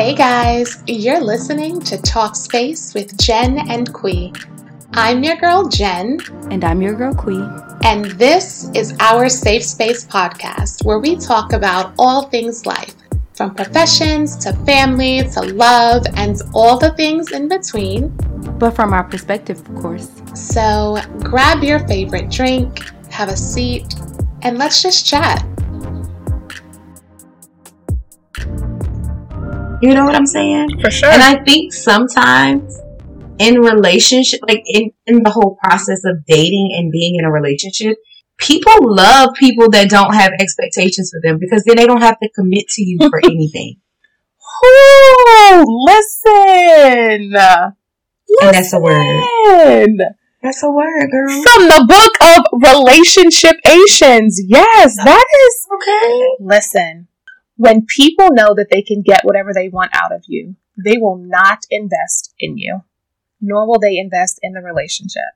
Hey guys, you're listening to Talk Space with Jen and Qui. I'm your girl Jen. And I'm your girl Qui. And this is our Safe Space podcast where we talk about all things life, from professions to family to love and all the things in between. But from our perspective, of course. So grab your favorite drink, have a seat, and let's just chat. You know what I'm saying? For sure. And I think sometimes in relationship, like in, in the whole process of dating and being in a relationship, people love people that don't have expectations for them because then they don't have to commit to you for anything. Ooh, listen. And that's a word. That's a word, girl. From the book of relationship Asians. Yes, that is Okay. Listen, when people know that they can get whatever they want out of you, they will not invest in you, nor will they invest in the relationship.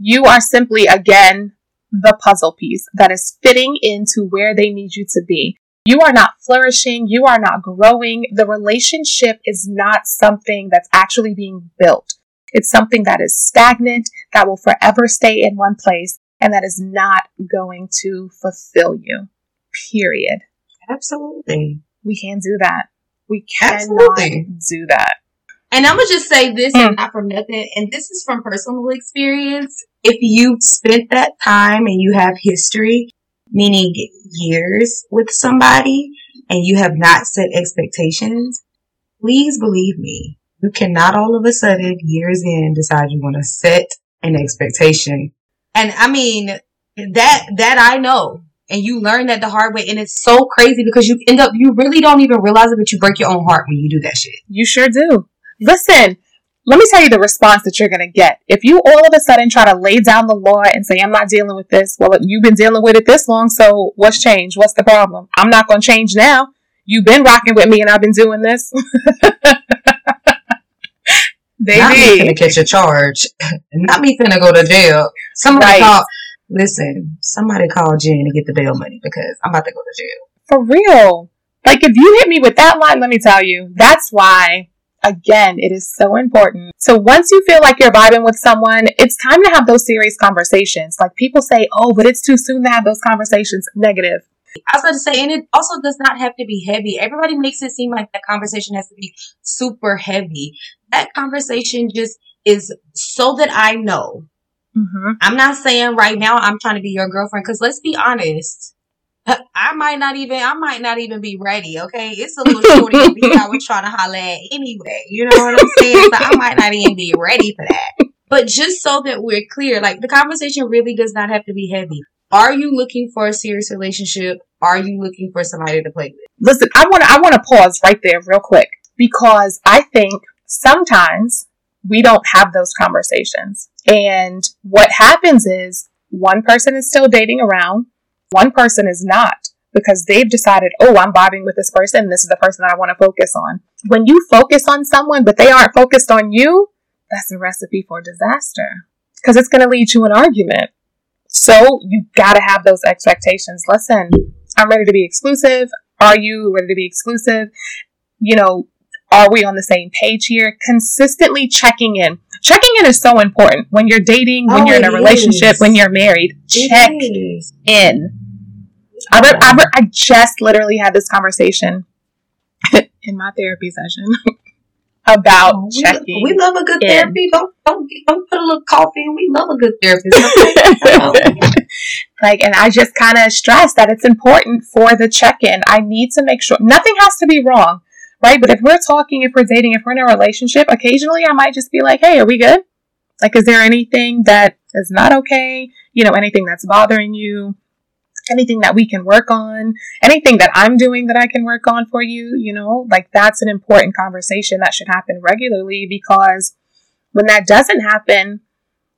You are simply, again, the puzzle piece that is fitting into where they need you to be. You are not flourishing. You are not growing. The relationship is not something that's actually being built. It's something that is stagnant, that will forever stay in one place, and that is not going to fulfill you. Period. Absolutely. We can't do that. We cannot do that. And I'm gonna just say this Mm. and not from nothing, and this is from personal experience. If you've spent that time and you have history, meaning years with somebody, and you have not set expectations, please believe me, you cannot all of a sudden, years in, decide you want to set an expectation. And I mean, that, that I know. And you learn that the hard way, and it's so crazy because you end up, you really don't even realize it, but you break your own heart when you do that shit. You sure do. Listen, let me tell you the response that you're going to get. If you all of a sudden try to lay down the law and say, I'm not dealing with this, well, you've been dealing with it this long, so what's changed? What's the problem? I'm not going to change now. You've been rocking with me and I've been doing this. They Not me Baby. finna catch a charge. Not me finna go to jail. Somebody Right. call. Listen, somebody call Jen to get the bail money because I'm about to go to jail. For real. Like if you hit me with that line, let me tell you, that's why again, it is so important. So once you feel like you're vibing with someone, it's time to have those serious conversations. Like people say, "Oh, but it's too soon to have those conversations." Negative. I was about to say, and it also does not have to be heavy. Everybody makes it seem like that conversation has to be super heavy. That conversation just is so that I know. Mm-hmm. I'm not saying right now I'm trying to be your girlfriend because let's be honest. I might not even, I might not even be ready. Okay, it's a little shorty to be was trying to holler at anyway. You know what I'm saying? So I might not even be ready for that. But just so that we're clear, like the conversation really does not have to be heavy. Are you looking for a serious relationship? Are you looking for somebody to play with? Listen, I want to I want to pause right there real quick because I think sometimes we don't have those conversations. And what happens is one person is still dating around, one person is not because they've decided, "Oh, I'm vibing with this person. This is the person that I want to focus on." When you focus on someone but they aren't focused on you, that's a recipe for disaster because it's going to lead to an argument. So you got to have those expectations. Listen, I'm ready to be exclusive. Are you ready to be exclusive? You know, are we on the same page here? Consistently checking in. Checking in is so important when you're dating, when Oh, you're in a relationship, is. when you're married. Check in. I, re- I, re- I just literally had this conversation in my therapy session about Oh, we, checking. we love a good in. therapy. Don't don't don't put a little coffee in. We love a good therapist. Like, and I just kind of stress that it's important for the check in. I need to make sure nothing has to be wrong, right? But if we're talking, if we're dating, if we're in a relationship, occasionally I might just be like, hey, are we good? Like, is there anything that is not okay? You know, anything that's bothering you? Anything that we can work on? Anything that I'm doing that I can work on for you? You know, like that's an important conversation that should happen regularly because when that doesn't happen,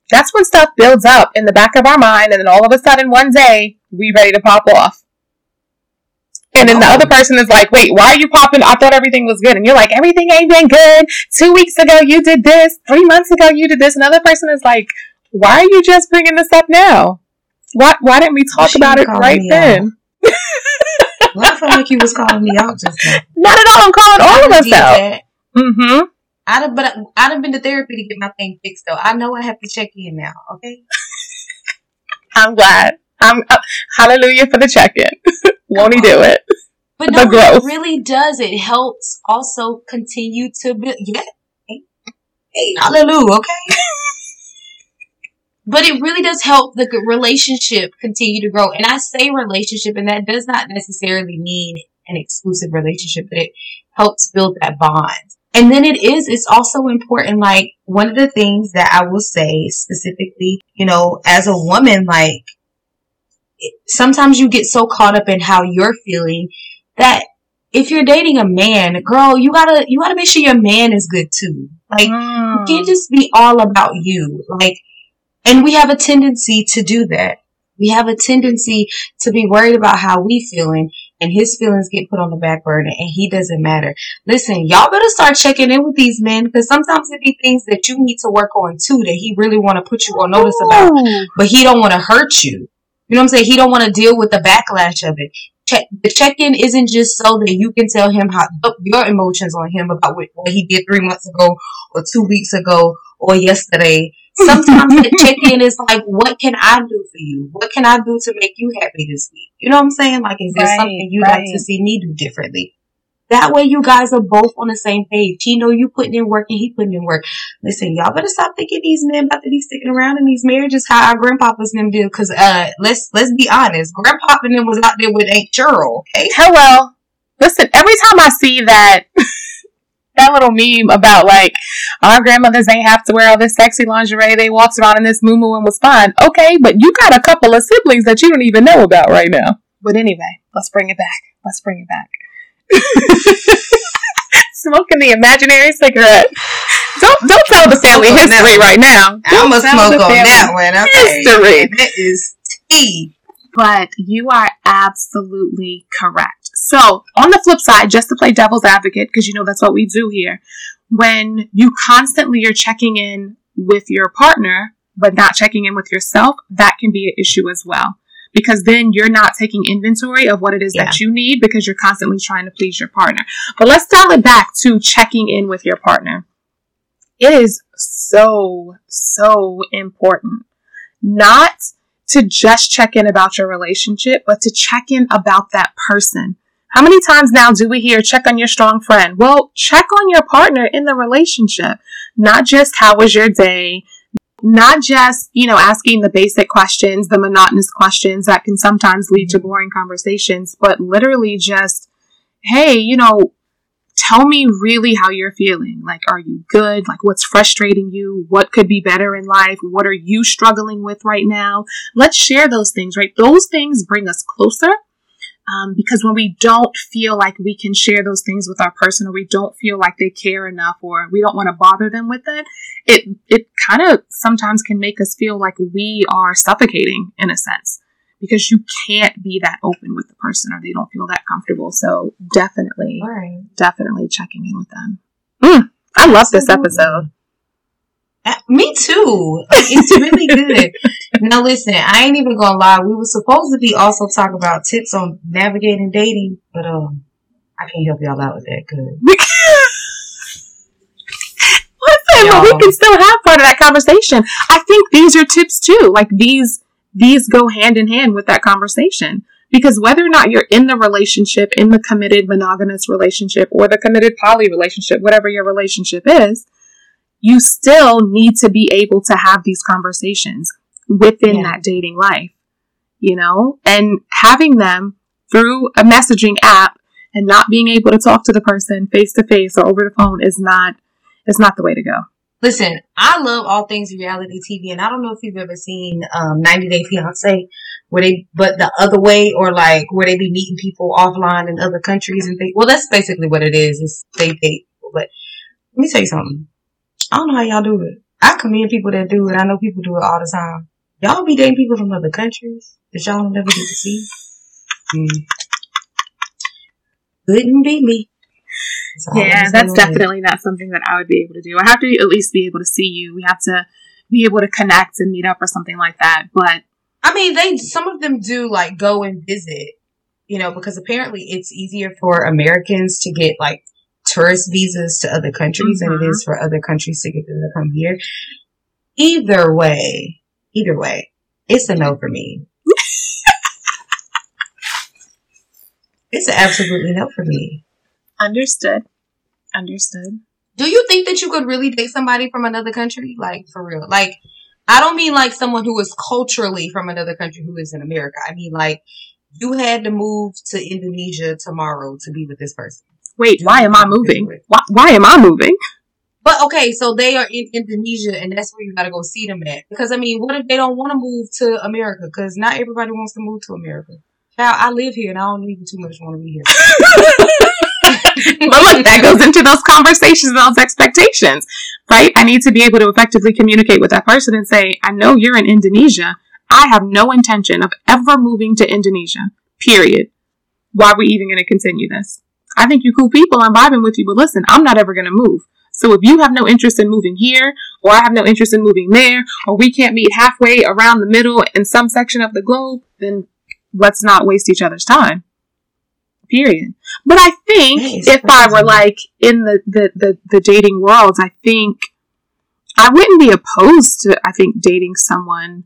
that's when stuff builds up in the back of our mind, and then all of a sudden, one day, we ready to pop off. And then the other person is like, wait, why are you popping? I thought everything was good. And you're like, everything ain't been good. Two weeks ago, you did this. Three months ago, you did this. Another person is like, why are you just bringing this up now? Why, why didn't we talk She about it right then? Well, I felt like you was calling me out just now. Not at all. I'm calling all of us out. Mm-hmm. I'd have, but I'd have been to therapy to get my thing fixed though. I know I have to check in now. Okay. I'm glad. I'm uh, hallelujah for the check-in. Won't he do it? But The no, it really does. It helps also continue to build. Yeah. Hey, hey, hallelujah. Okay. but it really does help the relationship continue to grow. And I say relationship, and that does not necessarily mean an exclusive relationship, but it helps build that bond. And then it is, it's also important, like, one of the things that I will say specifically, you know, as a woman, like, sometimes you get so caught up in how you're feeling that if you're dating a man, girl, you gotta, you gotta make sure your man is good too. Like, you Mm. can't just be all about you. Like, and we have a tendency to do that. We have a tendency to be worried about how we feeling and his feelings get put on the back burner and he doesn't matter. Listen, y'all better start checking in with these men because sometimes it be things that you need to work on too that he really want to put you on notice about, but he don't want to hurt you. You know what I'm saying? He don't want to deal with the backlash of it. Check, the check-in isn't just so that you can tell him how oh, your emotions on him about what, what he did three months ago or two weeks ago or yesterday. Sometimes the check-in is like, what can I do for you? What can I do to make you happy this week? You know what I'm saying? Like, is there Right, something you'd like to see me do differently? That way you guys are both on the same page. He know you putting in work and he putting in work. Listen, y'all better stop thinking these men about to be sticking around in these marriages how our grandpapas and them do. Cause, uh, let's, let's be honest. Grandpapa and them was out there with Aunt Cheryl, okay? Hello. Listen, every time I see that that little meme about like our grandmothers ain't have to wear all this sexy lingerie, they walked around in this moo and was fine. Okay, but you got a couple of siblings that you don't even know about right now. But anyway, let's bring it back. Let's bring it back. Smoking the imaginary cigarette. Don't don't tell the family Smoke history right now. I'm gonna Don't tell smoke the on that one, okay? History. That is tea. but you are absolutely correct. So, on the flip side, just to play devil's advocate, because you know that's what we do here, when you constantly are checking in with your partner, but not checking in with yourself, that can be an issue as well. Because then you're not taking inventory of what it is that you need because you're constantly trying to please your partner. But let's dial it back to checking in with your partner. It is so, so important not to just check in about your relationship, but to check in about that person. How many times now do we hear check on your strong friend? Well, check on your partner in the relationship, not just how was your day, not just, you know, asking the basic questions, the monotonous questions that can sometimes lead to mm-hmm. boring conversations, but literally just, hey, you know, tell me really how you're feeling. Like, are you good? Like, what's frustrating you? What could be better in life? What are you struggling with right now? Let's share those things, right? Those things bring us closer. Um, because when we don't feel like we can share those things with our person, or we don't feel like they care enough, or we don't want to bother them with it, it it kind of sometimes can make us feel like we are suffocating in a sense because you can't be that open with the person, or they don't feel that comfortable. So definitely, right. definitely checking in with them. Mm, I love this episode. Uh, me too. It's really good. now listen, I ain't even gonna lie. We were supposed to be also talking about tips on navigating dating, but um, I can't help y'all out with that. Good. Listen, but we can still have part of that conversation. I think these are tips too. Like these, these go hand in hand with that conversation. Because whether or not you're in the relationship, in the committed monogamous relationship or the committed poly relationship, whatever your relationship is, you still need to be able to have these conversations within Yeah. that dating life, you know, and having them through a messaging app and not being able to talk to the person face to face or over the phone is not, is not the way to go. Listen, I love all things reality TV, and I don't know if you've ever seen um, 90 Day Fiance, where they, but the other way, or like where they be meeting people offline in other countries and things. Well, that's basically what it is. It's they date people. But let me tell you something. I don't know how y'all do it. I commend people that do it. I know people do it all the time. Y'all be dating people from other countries that y'all never get to see. Mm. Couldn't be me. all Yeah, that's definitely not something that I would be able to do. I have to at least be able to see you. We have to be able to connect and meet up or something like that. But I mean, they some of them do like go and visit, you know, because apparently it's easier for Americans to get like tourist visas to other countries mm-hmm. than it is for other countries to get them to come here. Either way, either way, it's a no for me. it's an absolutely no for me. Understood. Understood. Do you think that you could really date somebody from another country? Like, for real? Like, I don't mean like someone who is culturally from another country who is in America. I mean like you had to move to Indonesia tomorrow to be with this person. Wait, why am I moving? Why, why am I moving? But okay, so they are in Indonesia, and that's where you gotta go see them at. Because I mean, what if they don't want to move to America? Because not everybody wants to move to America. Now I live here, and I don't even too much want to be here. but look, that goes into those conversations and those expectations, right? I need to be able to effectively communicate with that person and say, I know you're in Indonesia. I have no intention of ever moving to Indonesia, period. Why are we even going to continue this? I think you're cool people. I'm vibing with you, but listen, I'm not ever going to move. So if you have no interest in moving here, or I have no interest in moving there, or we can't meet halfway around the middle in some section of the globe, then let's not waste each other's time. Period. But I think if I were like in the, the, the, the dating world, I think I wouldn't be opposed to, I think, dating someone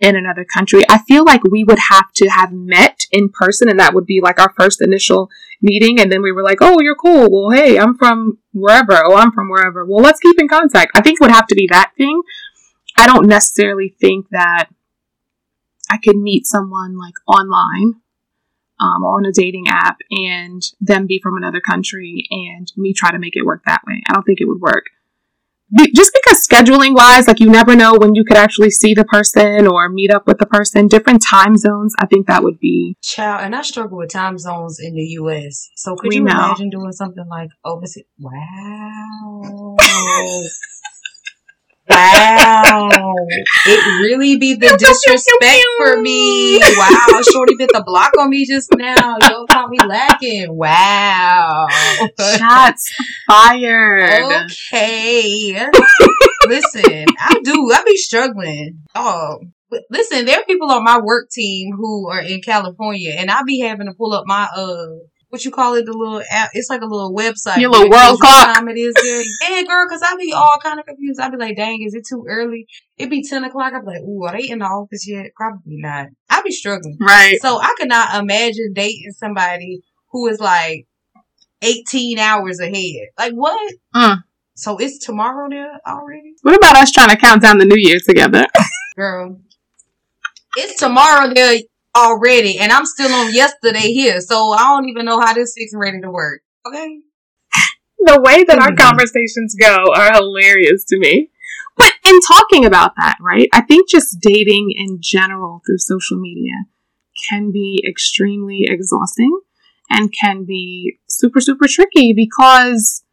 in another country. I feel like we would have to have met in person and that would be like our first initial meeting. And then we were like, oh, you're cool. Well, hey, I'm from wherever. Oh, I'm from wherever. Well, let's keep in contact. I think it would have to be that thing. I don't necessarily think that I could meet someone like online um, or on a dating app and them be from another country and me try to make it work that way. I don't think it would work. Just because scheduling wise, like you never know when you could actually see the person or meet up with the person, different time zones, I think that would be. Child, and I struggle with time zones in the US. So could we you know. imagine doing something like overseas? Wow. Wow. it really be the disrespect for me. Wow. Shorty bit the block on me just now. Yo caught me lacking. Wow. Shots fired. Okay. Listen, I do. I be struggling. Oh. Listen, there are people on my work team who are in California and I be having to pull up my uh what you call it, the little app. It's like a little website. Your little world clock. time it is there. yeah, girl, because I be all kind of confused. I be like, dang, is it too early? It be 10 o'clock. I be like, ooh, are they in the office yet? Probably not. I be struggling. Right. So I could not imagine dating somebody who is like 18 hours ahead. Like what? Mm. So it's tomorrow there already? What about us trying to count down the new year together? Girl. It's tomorrow there already, and I'm still on yesterday here, so I don't even know how this fixing ready to work. Okay. The way that our mm-hmm. conversations go are hilarious to me. But in talking about that, right, I think just dating in general through social media can be extremely exhausting and can be super, super tricky because,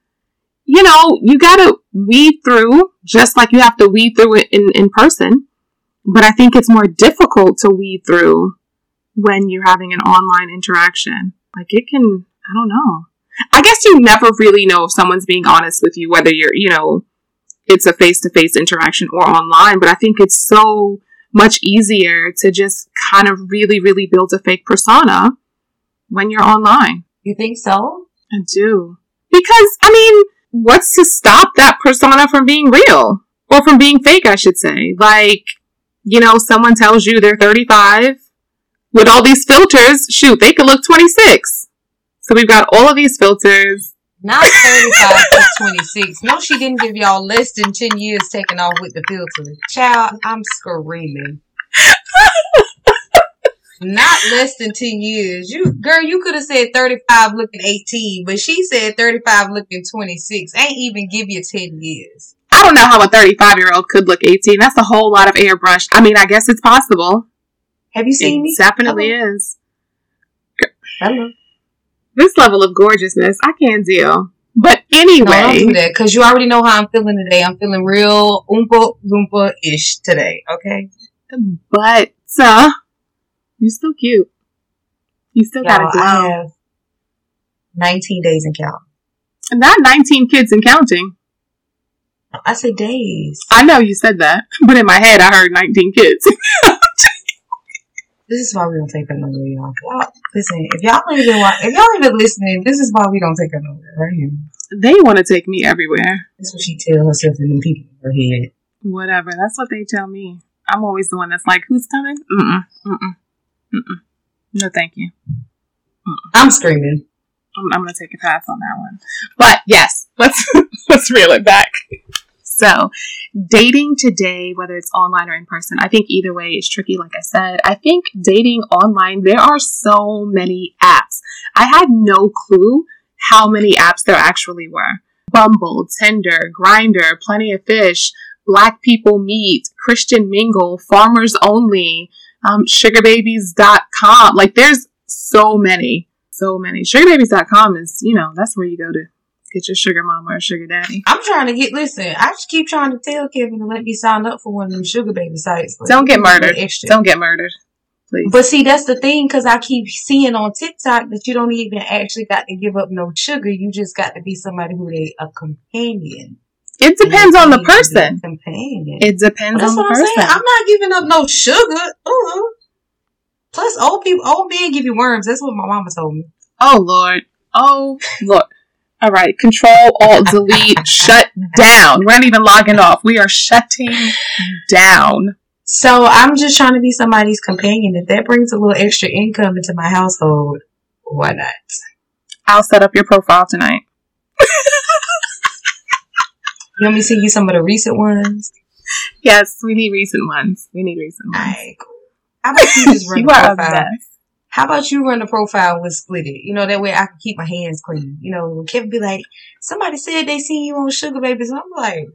you know, you gotta weed through just like you have to weed through it in, in person. But I think it's more difficult to weed through when you're having an online interaction. Like it can, I don't know. I guess you never really know if someone's being honest with you, whether you're, you know, it's a face to face interaction or online, but I think it's so much easier to just kind of really, really build a fake persona when you're online. You think so? I do. Because, I mean, what's to stop that persona from being real? Or from being fake, I should say. Like, you know, someone tells you they're 35 with all these filters, shoot, they could look 26. So we've got all of these filters. Not 35 to 26. No, she didn't give y'all less than 10 years taken off with the filter. Child, I'm screaming. Not less than 10 years. You, girl, you could have said 35 looking 18, but she said 35 looking 26. Ain't even give you 10 years. I don't know how a 35 year old could look 18. That's a whole lot of airbrush. I mean, I guess it's possible. Have you seen it me? Definitely Hello. is. Hello. This level of gorgeousness, I can't deal. But anyway, no, don't do that because you already know how I'm feeling today. I'm feeling real oompa loompa ish today. Okay. But uh, you're still cute. You still got a glow. I have 19 days and count. Not 19 kids and counting. I said days. I know you said that, but in my head I heard 19 kids. This is why we don't take her nowhere, y'all. y'all. Listen, if y'all even if y'all been listening, this is why we don't take her nowhere, right here. They want to take me everywhere. That's what she tell herself and them people in her head. Whatever. That's what they tell me. I'm always the one that's like, who's coming? Mm-mm. Mm-mm. Mm-mm. No, thank you. I'm screaming. I'm, I'm going to take a pass on that one. But yes, let's let's reel it back. So, dating today, whether it's online or in person, I think either way is tricky. Like I said, I think dating online, there are so many apps. I had no clue how many apps there actually were. Bumble, Tinder, Grindr, Plenty of Fish, Black People Meet, Christian Mingle, Farmers Only, um, SugarBabies.com. Like, there's so many, so many. SugarBabies.com is, you know, that's where you go to get your sugar mama or sugar daddy. I'm trying to get. Listen, I just keep trying to tell Kevin to let me sign up for one of them sugar baby sites. but Don't get murdered. Extra. Don't get murdered, please. But see, that's the thing, because I keep seeing on TikTok that you don't even actually got to give up no sugar. You just got to be somebody who they a companion. It depends on the You need to be a person. Companion. It depends That's on the what I'm person. saying. I'm not giving up no sugar. Uh-uh. Plus, old people, old men give you worms. That's what my mama told me. Oh Lord. Oh Lord. All right. Control Alt Delete. shut down. We're not even logging off. We are shutting down. So I'm just trying to be somebody's companion. If that brings a little extra income into my household, why not? I'll set up your profile tonight. You want me to send you some of the recent ones? Yes, we need recent ones. We need recent ones. How about you just run you the profile? How about you run the profile with Split It? You know, that way I can keep my hands clean. You know, Kevin be like, somebody said they seen you on Sugar Babies. And I'm like,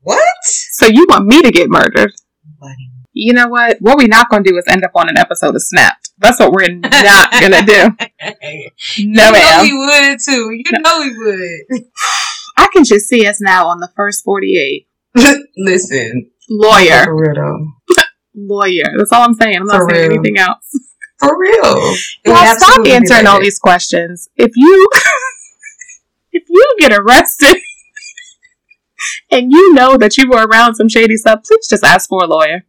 what? So you want me to get murdered? Buddy. You know what? What we're not going to do is end up on an episode of Snapped. That's what we're not going to do. you No, know ma'am. we would too. You know we would. I can just see us now on the first 48. Listen. Lawyer. For real though. Lawyer. That's all I'm saying. I'm not For saying real. anything else. For real. It would Well, stop answering all these questions. If you if you get arrested and you know that you were around some shady stuff, please just ask for a lawyer.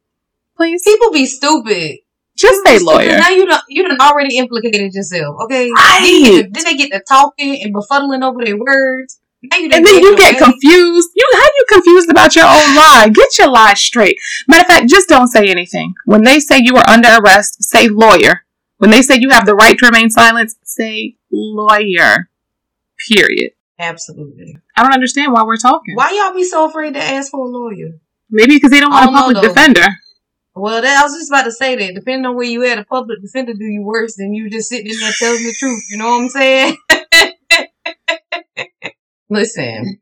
Please. People be stupid. Just say People be stupid. lawyer. Now you done, you done already implicated yourself, okay? Right. Then, you get to- then they get to talking and befuddling over their words. Now you done And then you get away. confused. You how you confused about your own lie? Get your lie straight. Matter of fact, just don't say anything. When they say you are under arrest, say lawyer. When they say you have the right to remain silent, say lawyer. Period. Absolutely. I don't understand why we're talking. Why y'all be so afraid to ask for a lawyer? Maybe because they don't want a oh, don't know, public though. defender. Well, that, I was just about to say that. Depending on where you at, a public defender do you worse than you just sitting in there telling the truth. You know what I'm saying? Listen,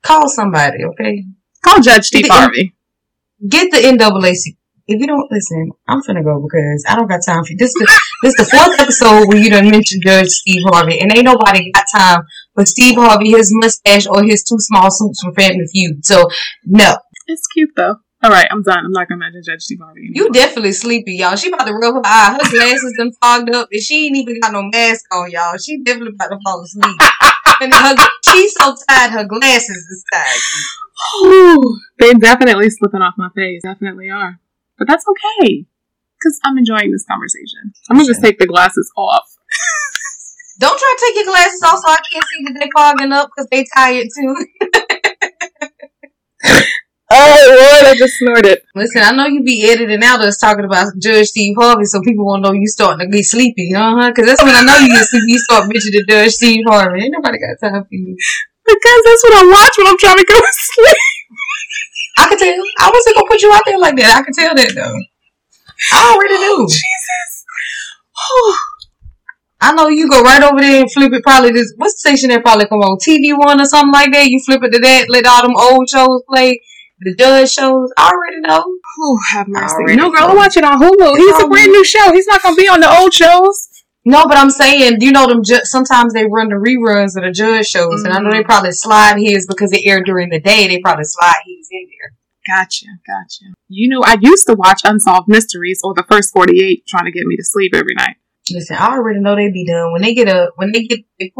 call somebody, okay? Call Judge Steve Harvey. Get the NAACP. If you don't listen, I'm finna go because I don't got time for this. The, this the fourth episode where you done mentioned Judge Steve Harvey, and ain't nobody got time for Steve Harvey, his mustache, or his two small suits from Family Feud. So no, It's cute though. All right, I'm done. I'm not gonna mention Judge Steve Harvey. anymore. You definitely sleepy, y'all. She about to rub her eye. Her glasses done fogged up, and she ain't even got no mask on, y'all. She definitely about to fall asleep. and her, she's so tired, her glasses is tired. They're definitely slipping off my face. Definitely are. But that's okay. Because I'm enjoying this conversation. I'm gonna just take the glasses off. Don't try to take your glasses off so I can't see that they're fogging up because they tired too. Oh Lord, I just snorted. Listen, I know you be editing out us talking about Judge Steve Harvey so people won't know you starting to get sleepy, uh-huh? Because that's when I know you get sleepy, you start mentioning Judge Steve Harvey. Ain't nobody got time for you. Because that's what I watch when I'm trying to go to sleep. I can tell. I wasn't gonna put you out there like that. I can tell that though. I already knew. Jesus. Whew. I know you go right over there and flip it. Probably this. What station that probably come on? TV One or something like that. You flip it to that. Let all them old shows play. The judge shows. I already know. Whew, have mercy. No, girl. I'm watching on Hulu. He's a brand new show. He's not gonna be on the old shows. No, but I'm saying, you know, them. Ju- sometimes they run the reruns of the judge shows, and I know they mm-hmm. probably slide his because it aired during the day. They probably slide his in there. Gotcha, gotcha. You know, I used to watch Unsolved Mysteries or the first 48 trying to get me to sleep every night. Listen, I already know they be done when they get a when they get. They,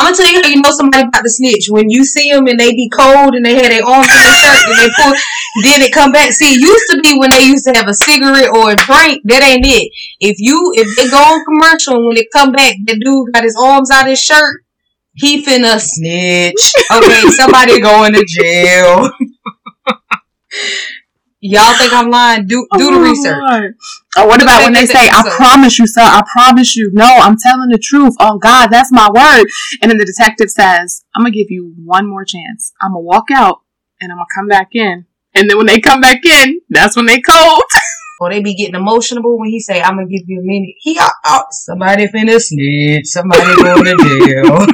I'm gonna tell you how you know somebody about to snitch when you see them and they be cold and they have their arms in their shirt and they pull. Then it come back. See, it used to be when they used to have a cigarette or a drink. That ain't it. If you if they go on commercial and when it come back, the dude got his arms out his shirt. He finna snitch. Okay, somebody going to jail. Y'all think I'm lying? Do do the Oh, research. Oh, what about when they say, I promise you, sir, I promise you. No, I'm telling the truth. Oh, God, that's my word. And then the detective says, I'm going to give you one more chance. I'm going to walk out and I'm going to come back in. And then when they come back in, that's when they cold. Or they be getting emotional when he say, "I'm gonna give you a minute." He out, out somebody finna snitch. Somebody going to jail.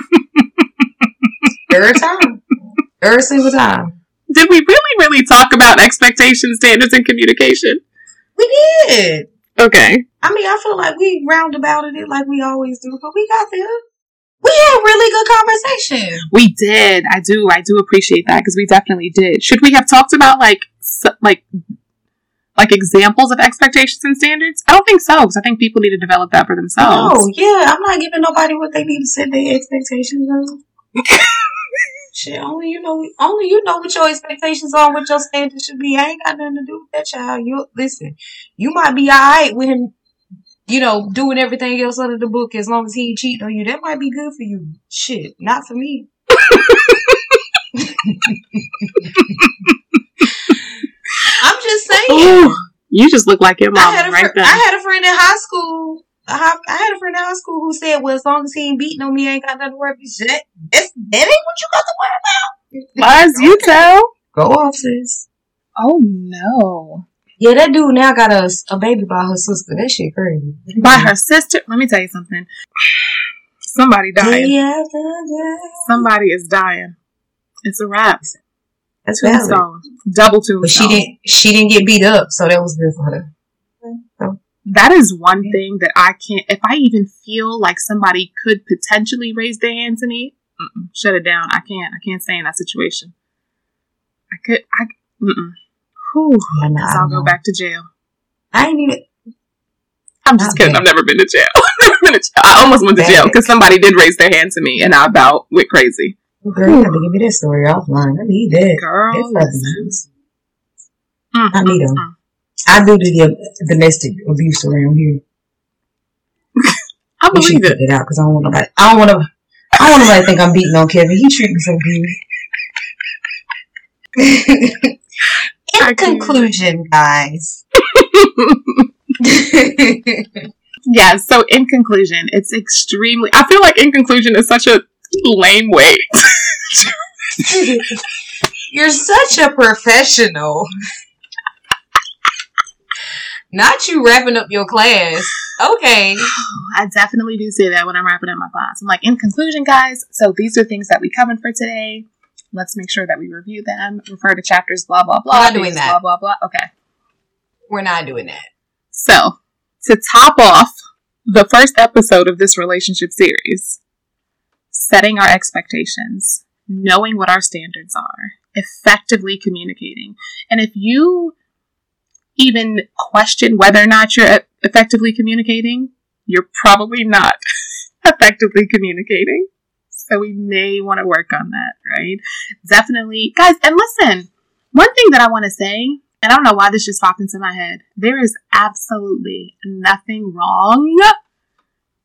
Every time, every single time. Did we really, really talk about expectation standards and communication? We did. Okay. I mean, I feel like we roundabouted it like we always do, but we got there. We had really good conversation. We did. I do. I do appreciate that because we definitely did. Should we have talked about like, s- like, like examples of expectations and standards? I don't think so because I think people need to develop that for themselves. Oh yeah, I'm not giving nobody what they need to set their expectations on. Shit, only you know, only you know what your expectations are, what your standards should be. I ain't got nothing to do with that child. You listen, you might be alright with him, you know, doing everything else under the book as long as he ain't cheating on you. That might be good for you. Shit, not for me. I'm just saying. Ooh, you just look like your I mama had a right fr- there. I had a friend in high school. I I had a friend in high school who said, "Well, as long as he ain't beating on me, I ain't got nothing to worry about." Shit, that's, that ain't what you got to worry about. Lies, you tell. Go off, sis. Oh no. Yeah, that dude now got a, a baby by her sister. That shit crazy. By her sister. Let me tell you something. Somebody dying. Day after day. Somebody is dying. It's a wrap. That's valid. Tombstone. Double tombstone. But she didn't. She didn't get beat up, so that was good for her. That is one thing that I can't. If I even feel like somebody could potentially raise their hand to me, shut it down. I can't. I can't stay in that situation. I could. I. Mm-mm. Whew. Yeah, I'll go know. back to jail. I ain't even. I'm just kidding. I've never been to jail. Never been to jail. I almost went to jail because somebody did raise their hand to me, and I about went crazy. Girl, you have to give me that story offline. I need that. Girl, That's listen. fucking- Mm, I need mm, them. I do the uh, domestic abuse around here. I believe it. it out because I don't want nobody. I don't want to. I don't want nobody to think I'm beating on Kevin. He treat me so good. In conclusion, guys. Yeah. So, in conclusion, it's extremely. I feel like in conclusion is such a lame way. You're such a professional. Not you wrapping up your class. Okay. I definitely do say that when I'm wrapping up my class. I'm like, in conclusion, guys. So these are things that we covered for today. Let's make sure that we review them. Refer to chapters. Blah blah blah. We're not doing that. Blah blah blah. Okay. We're not doing that. So, to top off the first episode of this relationship series, setting our expectations, knowing what our standards are, effectively communicating. And if you even question whether or not you're effectively communicating, you're probably not effectively communicating. So we may want to work on that, right? Definitely. Guys, and listen, one thing that I want to say and I don't know why this just popped into my head. There is absolutely nothing wrong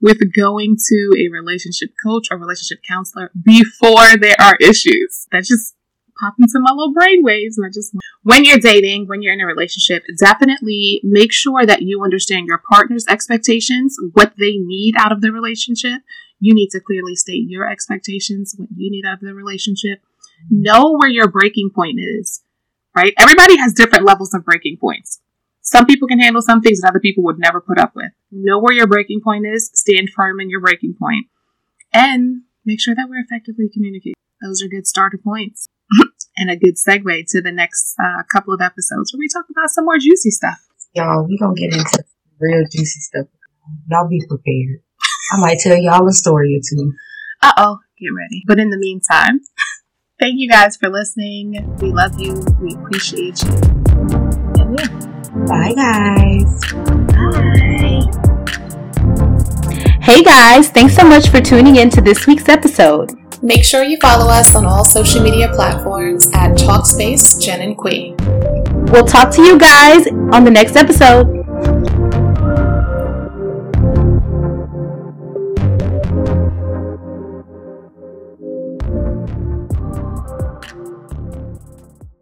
with going to a relationship coach or relationship counselor before there are issues. That just popped into my little brain waves. And I just, when you're dating, when you're in a relationship, definitely make sure that you understand your partner's expectations, what they need out of the relationship. You need to clearly state your expectations, what you need out of the relationship. Know where your breaking point is right? Everybody has different levels of breaking points. Some people can handle some things that other people would never put up with. Know where your breaking point is, stand firm in your breaking point, and make sure that we're effectively communicating. Those are good starter points. And a good segue to the next uh, couple of episodes where we talk about some more juicy stuff. Y'all, we gonna get into real juicy stuff. Y'all be prepared. I might tell y'all a story or two. Uh oh, get ready. But in the meantime, thank you guys for listening. We love you. We appreciate you. And yeah, Bye, guys. bye. Hey guys, thanks so much for tuning in to this week's episode. Make sure you follow us on all social media platforms at Talkspace Jen and Queen. We'll talk to you guys on the next episode.